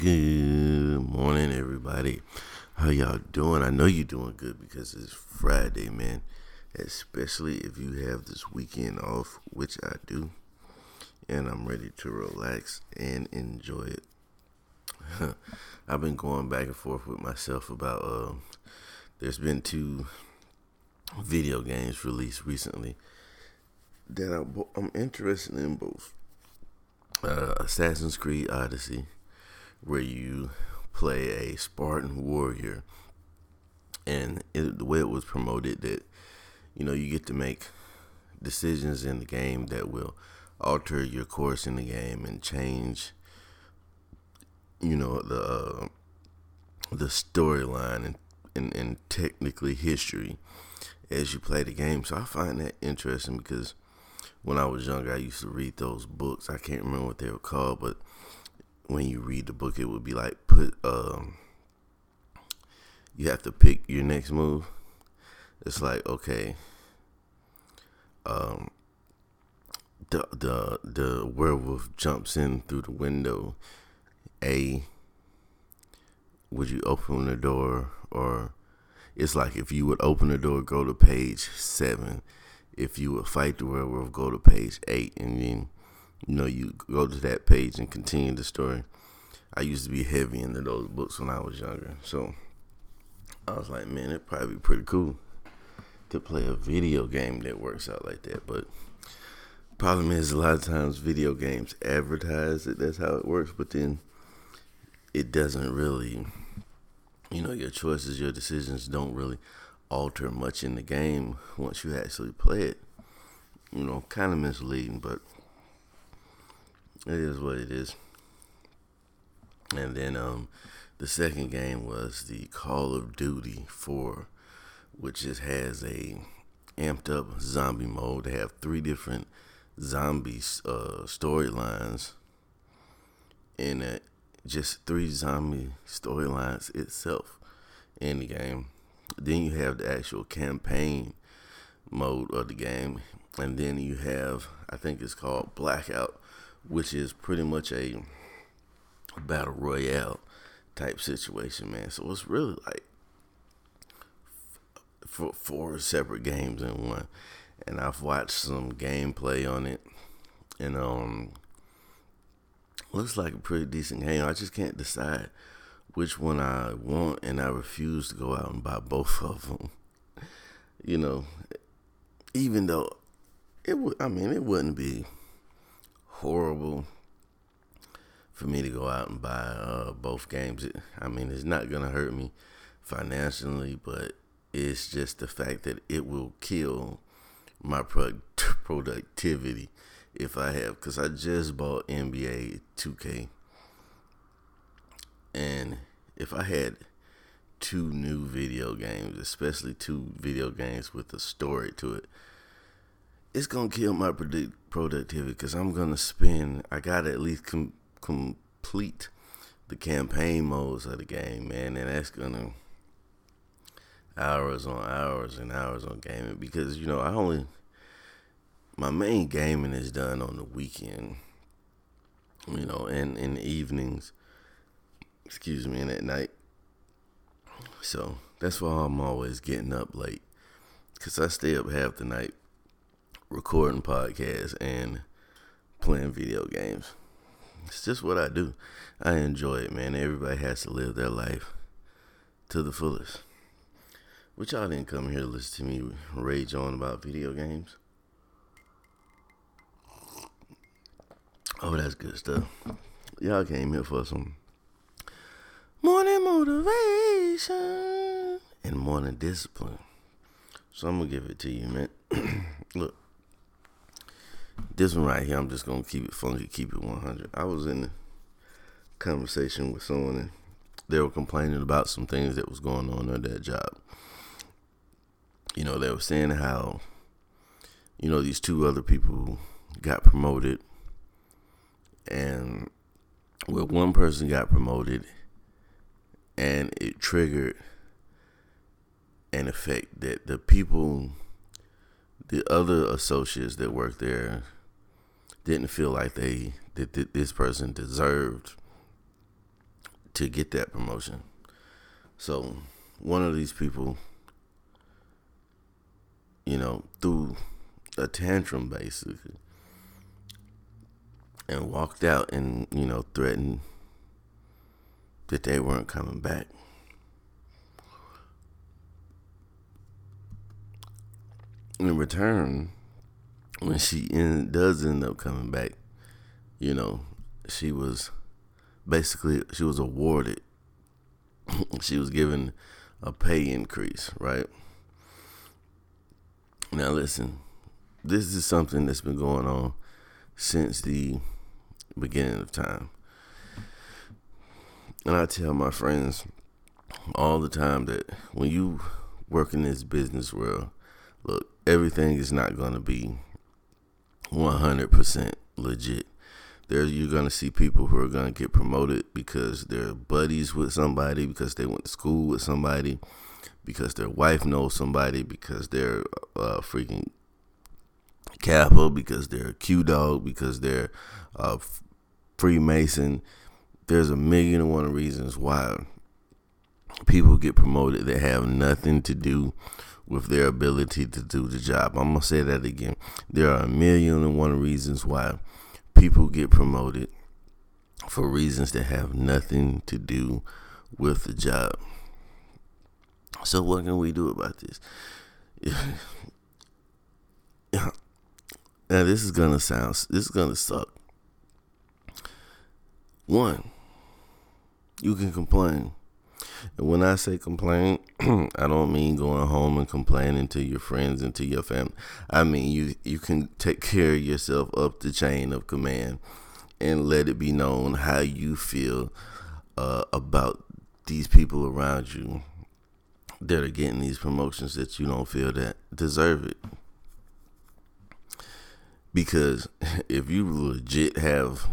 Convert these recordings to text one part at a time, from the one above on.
Good morning, everybody. How y'all doing? I know you're doing good because it's Friday, man. Especially if you have this weekend off, which I do, and I'm ready to relax and enjoy it. I've been going back and forth with myself about. Uh, there's been two video games released recently that I'm, interested in both. Uh, Assassin's Creed Odyssey where you play a Spartan warrior, and it, the way it was promoted that you know you get to make decisions in the game that will alter your course in the game and change you know the uh, the storyline and, and and technically history as you play the game. So I find that interesting because when I was younger, I used to read those books. I can't remember what they were called, but when you read the book, it would be like put um, you have to pick your next move. It's like okay, um, the the the werewolf jumps in through the window. A, would you open the door or? It's like if you would open the door, go to page seven. If you would fight the werewolf, go to page eight, and then you know, you go to that page and continue the story. I used to be heavy into those books when I was younger. So I was like, man, it'd probably be pretty cool to play a video game that works out like that. But problem is a lot of times video games advertise that that's how it works, but then it doesn't really you know, your choices, your decisions don't really alter much in the game once you actually play it. You know, kind of misleading, but it is what it is. And then um, the second game was the Call of Duty 4, which just has a amped up zombie mode. They have three different zombie uh, storylines in it. Just three zombie storylines itself in the game. Then you have the actual campaign mode of the game. And then you have, I think it's called Blackout, which is pretty much a battle royale type situation, man. So it's really like four separate games in one, and I've watched some gameplay on it, and um, looks like a pretty decent game. I just can't decide which one I want, and I refuse to go out and buy both of them. You know, even though it would, I mean, it wouldn't be horrible for me to go out and buy uh, both games. I mean, it's not gonna hurt me financially, but it's just the fact that it will kill my pro- productivity if I have. Because I just bought NBA 2K, and if I had two new video games, especially two video games with a story to it, it's gonna kill my productivity because I'm gonna spend. I gotta at least com- complete the campaign modes of the game, man, and that's gonna hours on hours and hours on gaming because you know I only my main gaming is done on the weekend, you know, and in the evenings. Excuse me, and at night. So that's why I'm always getting up late, cause I stay up half the night recording podcasts and playing video games. It's just what I do. I enjoy it, man. Everybody has to live their life to the fullest. Which y'all didn't come here to listen to me rage on about video games. Oh, that's good stuff. Y'all came here for some morning motivation and morning discipline. So I'm gonna give it to you, man. Look, this one right here, I'm just gonna keep it funky, keep it 100. I was in a conversation with someone, and they were complaining about some things that was going on at that job. You know, they were saying how, you know, these two other people got promoted, and well, one person got promoted, and it triggered an effect that the people the other associates that worked there didn't feel like they that, this person deserved to get that promotion. So one of these people, you know, threw a tantrum basically and walked out and, you know, threatened that they weren't coming back. In return, when she in, does end up coming back, you know, she was basically she was awarded she was given a pay increase, right? Now listen, this is something that's been going on since the beginning of time. And I tell my friends all the time that when you work in this business world, look, everything is not going to be 100% legit. There, you're going to see people who are going to get promoted because they're buddies with somebody, because they went to school with somebody, because their wife knows somebody, because they're uh, freaking Kappa, because they're Q Dog, because they're uh, Freemason. There's a million and one reasons why people get promoted that have nothing to do with their ability to do the job. I'm going to say that again. There are a million and one reasons why people get promoted for reasons that have nothing to do with the job. So, what can we do about this? Yeah. Now, this is gonna sound, this is gonna suck. One, you can complain. And when I say complain, I don't mean going home and complaining to your friends and to your family. I mean you you can take care of yourself up the chain of command and let it be known how you feel uh, about these people around you that are getting these promotions that you don't feel that deserve it. Because if you legit have,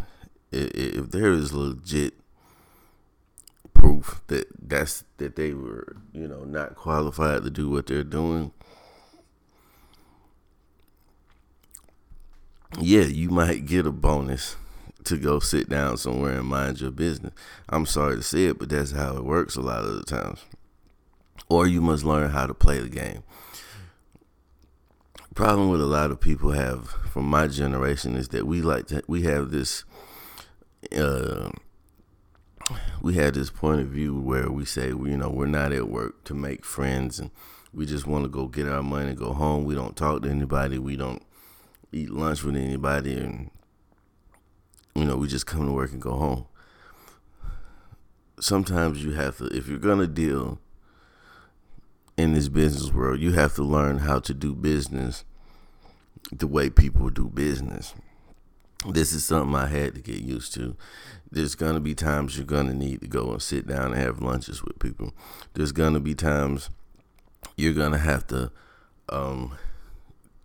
if there is legit proof that that's that they were you know not qualified to do what they're doing. Yeah you might get a bonus to go sit down somewhere and mind your business. I'm sorry to say it but that's how it works a lot of the times. Or you must learn how to play the game. Problem with a lot of people have from my generation is that we like to we have this uh we had this point of view where we say, you know, we're not at work to make friends and we just want to go get our money and go home. We don't talk to anybody. We don't eat lunch with anybody. And, you know, we just come to work and go home. Sometimes you have to, if you're going to deal in this business world, you have to learn how to do business the way people do business this is something I had to get used to. There's gonna be times you're gonna need to go and sit down and have lunches with people. There's gonna be times you're gonna have to um,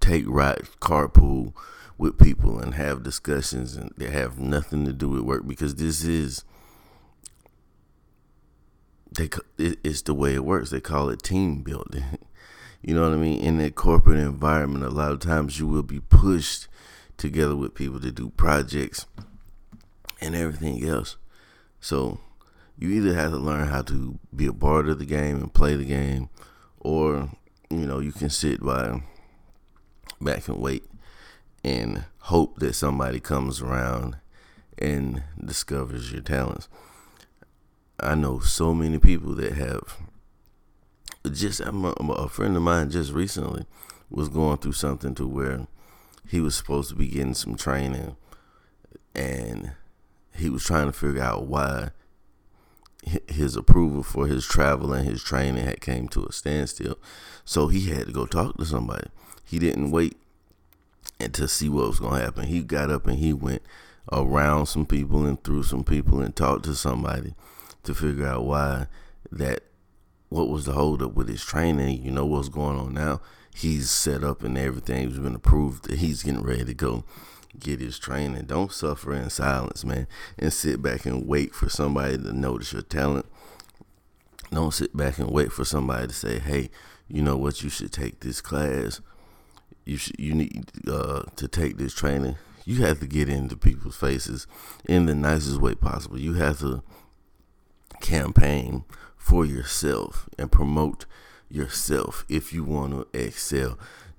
take ride carpool with people and have discussions and they have nothing to do with work because this is they it's the way it works. They call it team building. You know what I mean? In that corporate environment, a lot of times you will be pushed together with people to do projects and everything else. So you either have to learn how to be a part of the game and play the game, or you know you can sit by back and wait and hope that somebody comes around and discovers your talents. I know so many people that have just a friend of mine just recently was going through something to where he was supposed to be getting some training and he was trying to figure out why his approval for his travel and his training had came to a standstill. So he had to go talk to somebody. He didn't wait and to see what was going to happen. He got up and he went around some people and through some people and talked to somebody to figure out why that what was the holdup with his training. You know what's going on now he's set up and everything. He's been approved he's getting ready to go get his training. Don't suffer in silence, man, and sit back and wait for somebody to notice your talent. Don't sit back and wait for somebody to say, "Hey, you know what? You should take this class. You should. You need uh, to take this training." You have to get into people's faces in the nicest way possible. You have to campaign for yourself and promote yourself if you want to excel.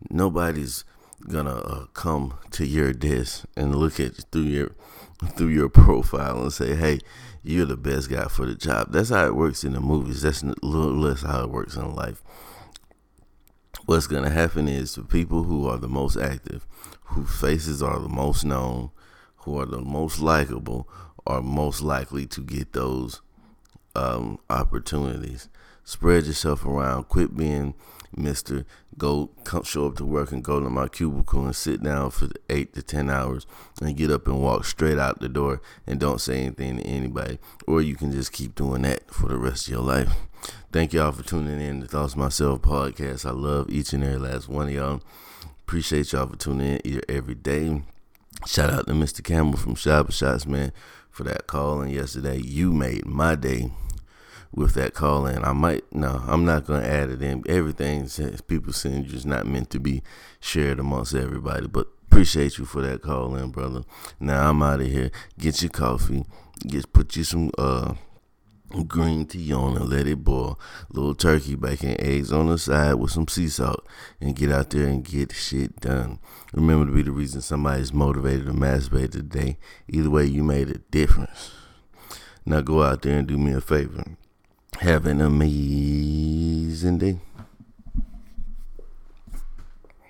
Nobody's gonna uh, come to your desk and look at you through your through your profile and say, "Hey, you're the best guy for the job." That's how it works in the movies. That's a little less how it works in life. What's gonna happen is the people who are the most active, whose faces are the most known, who are the most likable, are most likely to get those um, opportunities. Spread yourself around. Quit being Mister. Go come, show up to work and go to my cubicle and sit down for eight to ten hours and get up and walk straight out the door and don't say anything to anybody. Or you can just keep doing that for the rest of your life. Thank y'all for tuning in to Thoughts Myself podcast. I love each and every last one of y'all. Appreciate y'all for tuning in every day. Shout out to Mr. Campbell from Shabba Shots, man, for that call. And yesterday, you made my day with that call in. I might no, I'm not gonna add it in. Everything people send is not meant to be shared amongst everybody. But appreciate you for that call in, brother. Now I'm out of here. Get your coffee. Get put you some uh green tea on and let it boil. Little turkey bacon, eggs on the side with some sea salt, and get out there and get shit done. Remember to be the reason somebody's motivated to masturbate today. Either way, you made a difference. Now go out there and do me a favor. Have an amazing day.